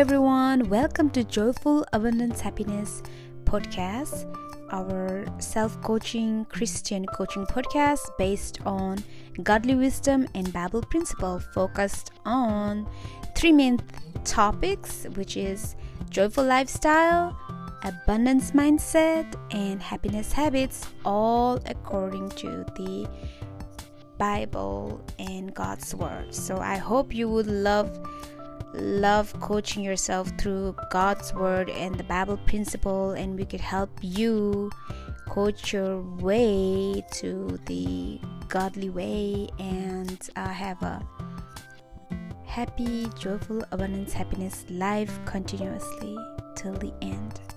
everyone. Welcome to Joyful Abundance Happiness podcast, our self coaching Christian coaching podcast based on godly wisdom and Bible principle, focused on three main topics, which is joyful lifestyle, abundance mindset, and happiness habits, all according to the Bible and God's Word. So I hope you would love love coaching yourself through God's word and the Bible principle, and we could help you coach your way to the godly way and uh, have a happy, joyful, abundance, happiness life continuously till the end.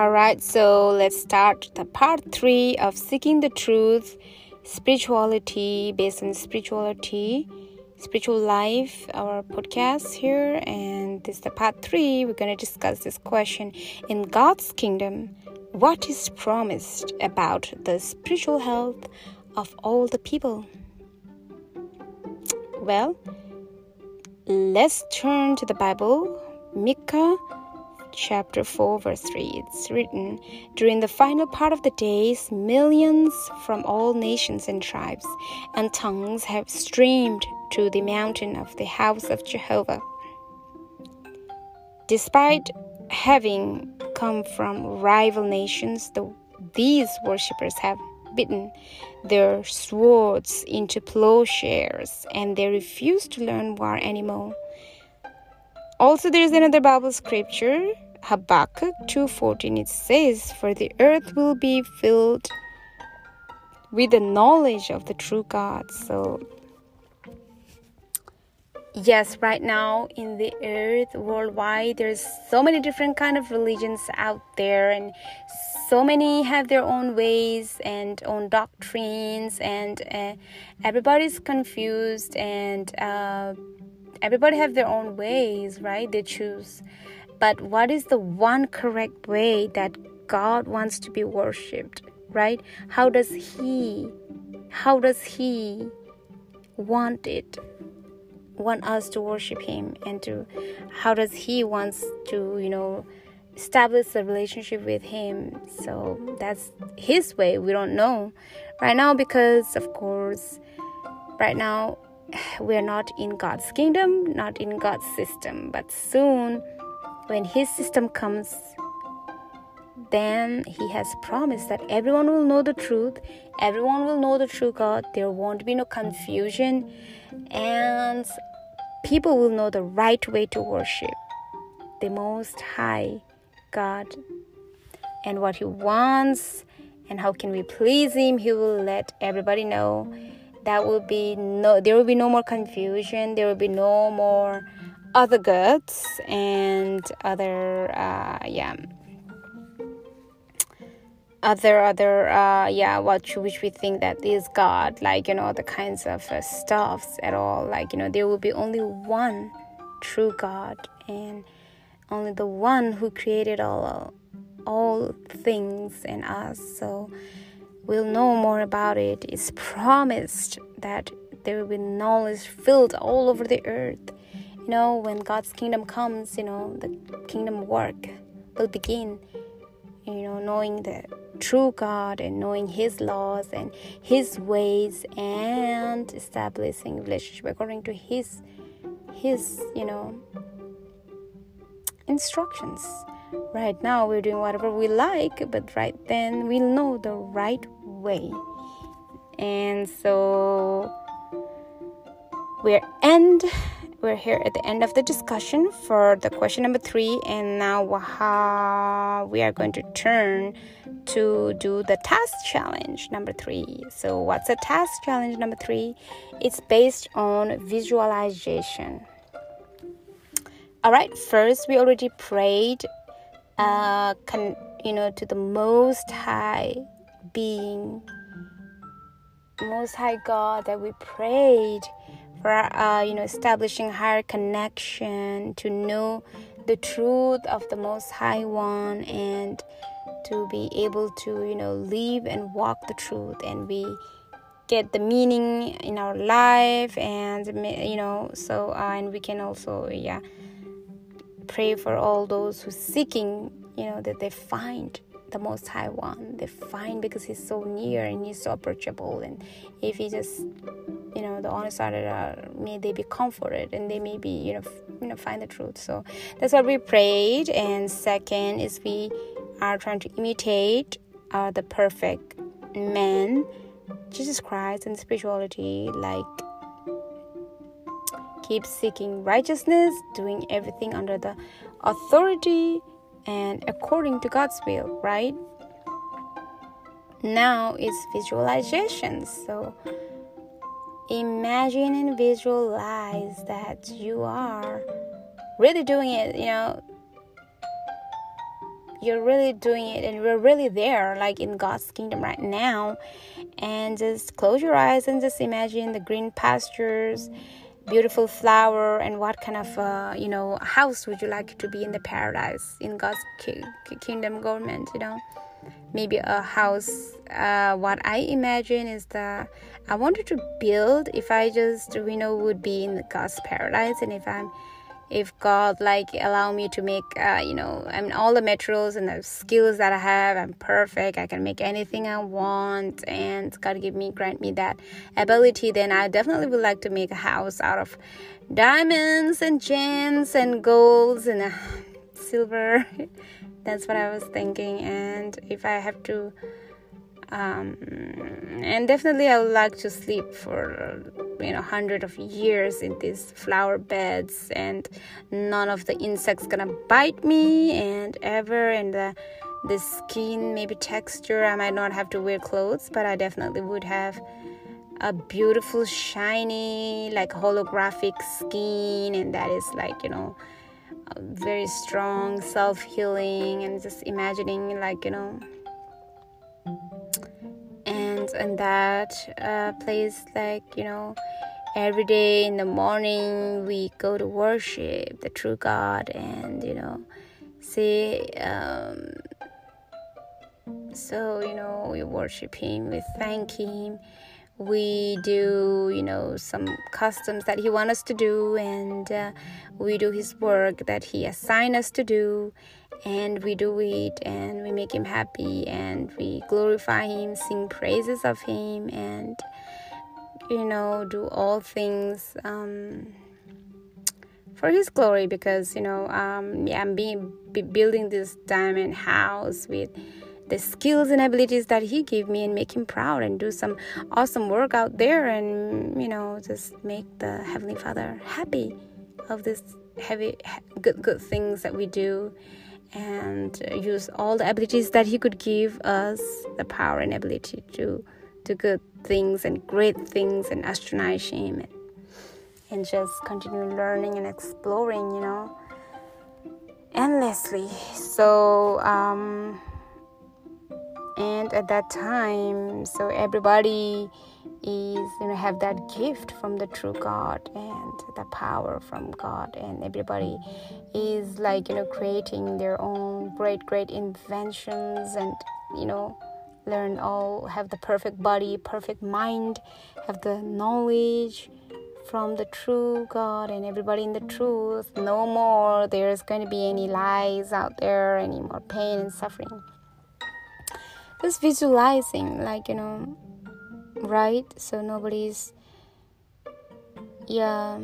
All right, so let's start the part three of seeking the truth, spirituality based on spirituality, spiritual life, our podcast here. And this is the part three. We're going to discuss this question in God's kingdom. What is promised about the spiritual health of all the people? Well, let's turn to the Bible. Micah chapter 4, verse 3, it's written During the final part of the days, millions from all nations and tribes and tongues have streamed to the mountain of the house of Jehovah. Despite having come from rival nations, the, these worshippers have bitten their swords into plowshares and they refuse to learn war anymore. Also, there is another Bible scripture, Habakkuk 2:14. It says, "For the earth will be filled with the knowledge of the true God." So, yes, right now in the earth worldwide, there's so many different kind of religions out there, and so many have their own ways and own doctrines, and uh, everybody's confused and. Uh, everybody have their own ways right they choose. But what is the one correct way that god wants to be worshipped right? How does he how does he want it want us to worship him and to how does he wants to you know establish a relationship with him? So that's his way we don't know. Right now because of course right now we're not in God's kingdom, not in God's system. But soon, when His system comes, then He has promised that everyone will know the truth, everyone will know the true God, there won't be no confusion, and people will know the right way to worship the Most High God and what He wants and how can we please Him. He will let everybody know that will be no there will be no more confusion there will be no more other gods and other uh, yeah. Other other uh, yeah what which we think that is god like you know the kinds of uh, stuffs at all. Like you know there will be only one true god and only the one who created all all things and us. So we'll know more about it. It's promised that there will be knowledge filled all over the earth. You know, when God's kingdom comes, you know, the kingdom work will begin. You know, knowing the true God and knowing His laws and His ways and establishing relationship according to His His you know instructions. Right now, we're doing whatever we like, but right then, we'll know the right way. And so, we're end. We're here at the end of the discussion for the question number three, and now we are going to turn to do the task challenge number three. So, what's a task challenge number three? It's based on visualization. All right, first, we already prayed uh, con- you know, to the Most High Being, Most High God that we prayed for, uh, you know, establishing higher connection to know the truth of the Most High One and to be able to you know live and walk the truth and we get the meaning in our life and you know so uh, and we can also yeah pray for all those who seeking you know that they find the most high one. They find because he's so near and he's so approachable. And if he just you know the honest side uh, may they be comforted and they may be you know f- you know find the truth. So that's what we prayed. And second is we are trying to imitate uh, the perfect man jesus christ and spirituality like keep seeking righteousness doing everything under the authority and according to God's will, right? Now it's visualization. So imagine and visualize that you are really doing it, you know. You're really doing it and we're really there, like in God's kingdom right now. And just close your eyes and just imagine the green pastures beautiful flower and what kind of uh, you know house would you like to be in the paradise in god's ki- kingdom government you know? Maybe a house uh, what i imagine is that i wanted to build if i just you know would be in god's paradise and if i'm if God like allow me to make uh, you know I mean all the materials and the skills that I have I'm perfect I can make anything I want and God give me grant me that ability then I definitely would like to make a house out of diamonds and gems and golds and uh, silver. That's what I was thinking and if I have to um, and definitely I would like to sleep for you know hundred of years in these flower beds and none of the insects gonna bite me and ever and the the skin maybe texture. I might not have to wear clothes but I definitely would have a beautiful shiny like holographic skin and that is like you know very strong self-healing and just imagining like you know and in that uh, place like you know every day in the morning we go to worship the true god and you know see um, so you know we worship him we thank him. We do you know some customs that he wants us to do and uh, we do his work that he assigned us to do and we do it and we make him happy and we glorify him sing praises of him and you know do all things um, for his glory because you know um, yeah, i'm being building this diamond house with the skills and abilities that he gave me and make him proud and do some awesome work out there and you know just make the heavenly father happy of this heavy good good things that we do and use all the abilities that he could give us the power and ability to do good things and great things and astonish him and, and just continue learning and exploring you know endlessly. So um and at that time so everybody is you know have that gift from the true god and the power from god. And everybody is like you know creating their own great great inventions and you know learn all have the perfect body perfect mind have the knowledge from the true god and everybody in the truth. No more there's going to be any lies out there any more pain and suffering. Just visualizing like you know right? So nobody's yeah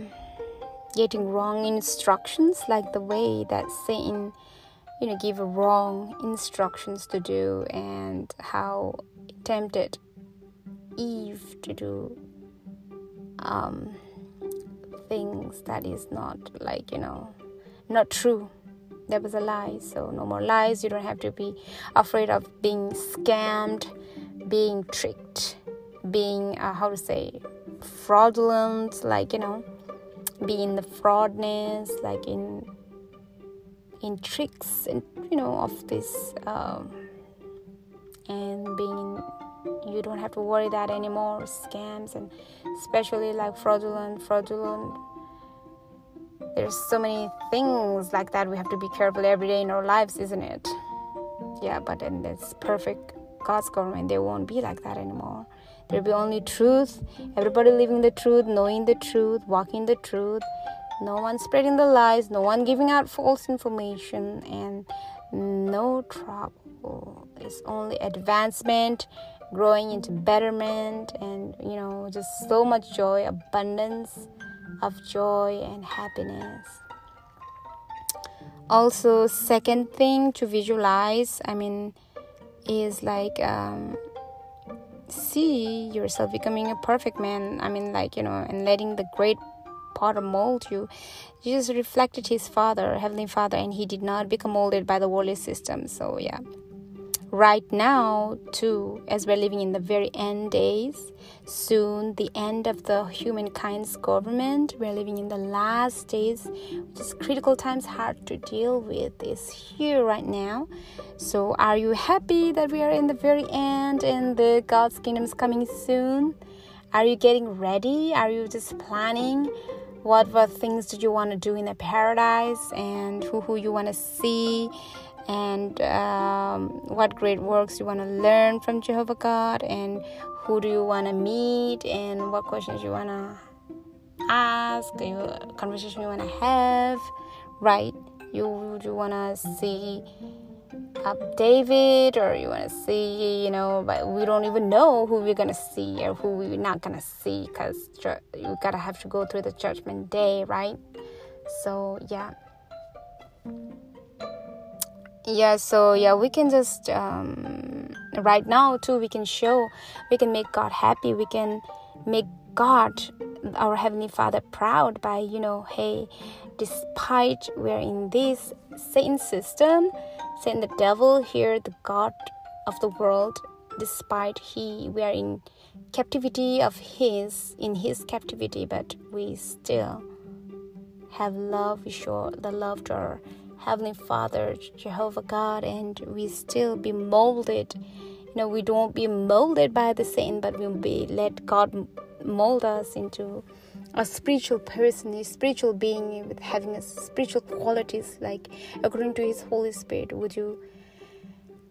getting wrong instructions like the way that satan you know give wrong instructions to do and how tempted eve to do um things that is not like you know not true. That was a lie. So no more lies. You don't have to be afraid of being scammed being tricked being uh, how to say fraudulent like you know being the fraudness like in in tricks and you know of this um, and being you don't have to worry that anymore scams and especially like fraudulent fraudulent. There's so many things like that we have to be careful every day in our lives isn't it? Yeah but in this perfect god's government they won't be like that anymore there'll be only truth. Everybody living the truth knowing the truth walking the truth. No one spreading the lies no one giving out false information and no trouble. It's only advancement growing into betterment and you know just so much joy abundance of joy and happiness. Also second thing to visualize i mean is like um, see yourself becoming a perfect man i mean like you know and letting the great potter mold you jesus reflected his father heavenly father and he did not become molded by the worldly system. So yeah right now too as we're living in the very end days soon the end of the humankind's government. We're living in the last days which is critical times hard to deal with is here right now. So are you happy that we are in the very end and the god's kingdom is coming soon? Are you getting ready? Are you just planning? What what things do you want to do in the paradise? And who who you want to see and um, what great works you want to learn from Jehovah God, and who do you want to meet, and what questions you want to ask, you conversation you want to have, right? You you want to see up David, or you want to see, you know, but we don't even know who we're gonna see or who we're not gonna see, because you gotta have to go through the judgment day, right? So yeah yeah so yeah we can just um, right now too we can show we can make god happy. We can make god our heavenly father proud by you know hey despite we're in this satan system satan the devil here the god of the world despite he we are in captivity of his in his captivity but we still have love we show the love to our Heavenly Father, Jehovah God, and we still be molded. You know, we don't be molded by the Satan, but we'll be let God mold us into a spiritual person, a spiritual being with having a spiritual qualities, like according to His Holy Spirit. Would you?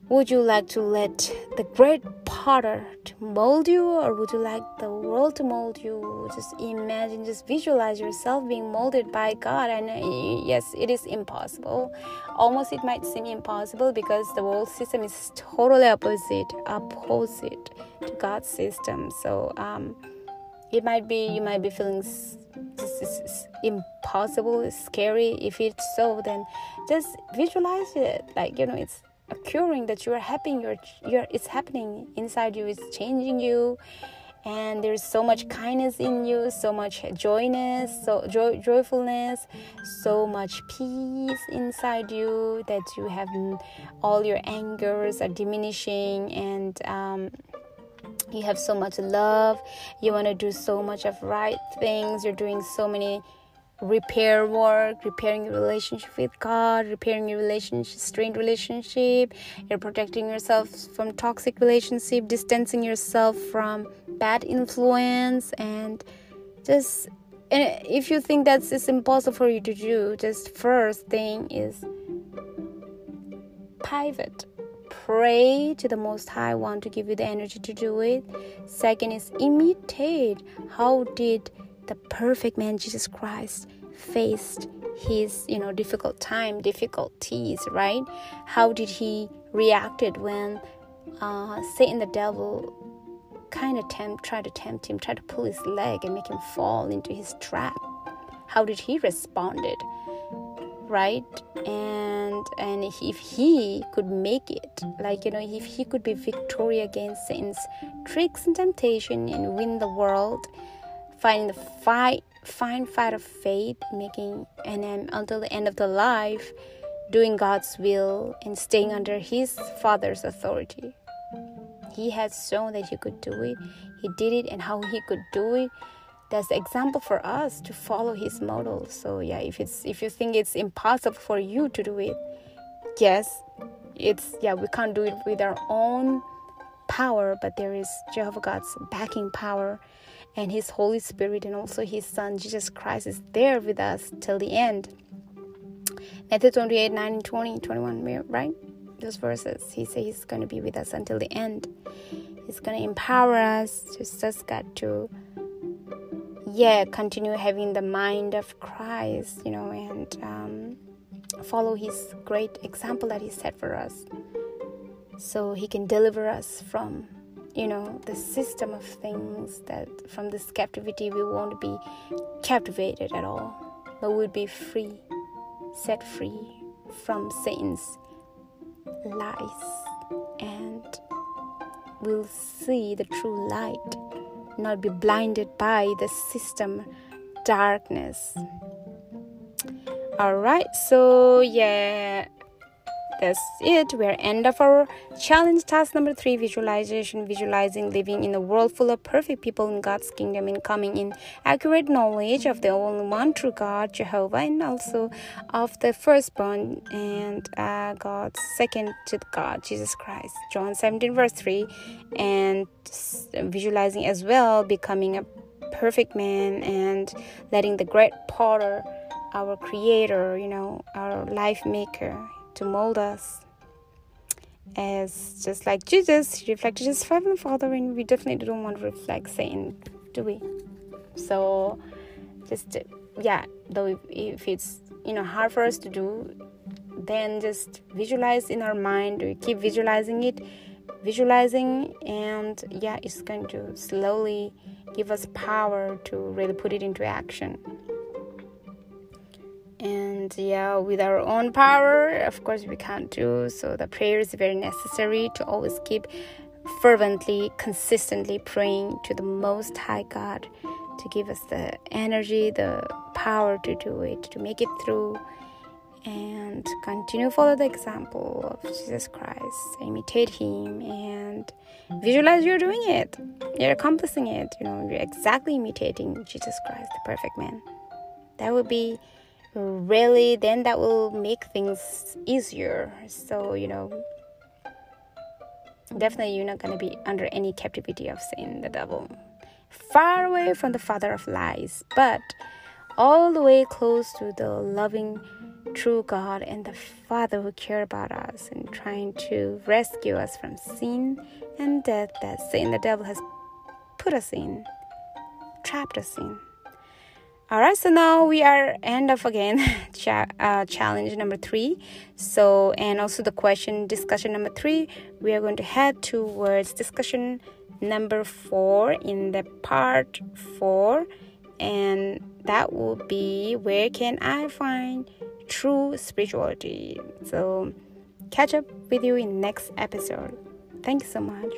Would you like to let the great potter to mold you, or would you like the world to mold you? Just imagine, just visualize yourself being molded by God. And uh, yes, it is impossible. Almost it might seem impossible because the world system is totally opposite, opposite to God's system. So um, it might be you might be feeling this is impossible, scary. If it's so, then just visualize it. Like you know, it's occurring that you are happy you're you're it's happening inside you it's changing you. And there's so much kindness in you so much joyness so joy, joyfulness so much peace inside you that you have all your angers are diminishing and um, you have so much love. You want to do so much of right things. You're doing so many repair work, repairing your relationship with God, repairing your relationship, strained relationship. You're protecting yourself from toxic relationship, distancing yourself from bad influence, and just and if you think that's just impossible for you to do, just first thing is pivot. Pray to the Most High One to give you the energy to do it. Second is imitate. How did the perfect man Jesus Christ faced his you know difficult time difficulties right? How did he reacted when uh, satan the devil kind of tempt tried to tempt him tried to pull his leg and make him fall into his trap? How did he responded right? And and if he could make it like you know if he could be victorious against satan's tricks and temptation and win the world fighting the fight, fine fight of faith, making and then until the end of the life, doing God's will and staying under His Father's authority. He has shown that He could do it. He did it, and how He could do it. That's the example for us to follow His model. So yeah, if it's if you think it's impossible for you to do it, yes, it's yeah we can't do it with our own power, but there is Jehovah God's backing power and His Holy Spirit and also His Son Jesus Christ is there with us till the end. Matthew 28 9 20 21, right? those verses. He says He's going to be with us until the end. He's going to empower us. to just got to, yeah, continue having the mind of Christ, you know, and um, follow His great example that He set for us, so He can deliver us from, you know, the system of things that from this captivity we won't be captivated at all, but we'll be free, set free from Satan's lies and we'll see the true light, not be blinded by the system darkness. All right, so yeah, that's it. We're end of our challenge task number three visualization visualizing living in a world full of perfect people in god's kingdom and coming in accurate knowledge of the only one true god jehovah and also of the firstborn and uh, god's second to god jesus christ. John 17 verse 3 and visualizing as well becoming a perfect man and letting the great potter our creator you know our life maker to mold us as just like Jesus, he reflected his Heavenly Father, and we definitely don't want to reflect Satan, do we? So, just yeah, though if, it's you know hard for us to do, then just visualize in our mind. Keep visualizing it, visualizing, and yeah, it's going to slowly give us power to really put it into action and yeah with our own power of course we can't do so the prayer is very necessary to always keep fervently consistently praying to the most high god to give us the energy the power to do it to make it through and continue follow the example of jesus christ. Imitate him and visualize you're doing it. You're accomplishing it you know you're exactly imitating jesus christ the perfect man. That would be really then that will make things easier. So you know definitely you're not going to be under any captivity of Satan the devil. Far away from the father of lies but all the way close to the loving true god and the father who care about us and trying to rescue us from sin and death that Satan the devil has put us in trapped us in all right so now we are end of again cha- uh, challenge number three. So and also the question discussion number three we are going to head towards discussion number four in the part four. And that will be where can i find true spirituality? So catch up with you in next episode. Thank you so much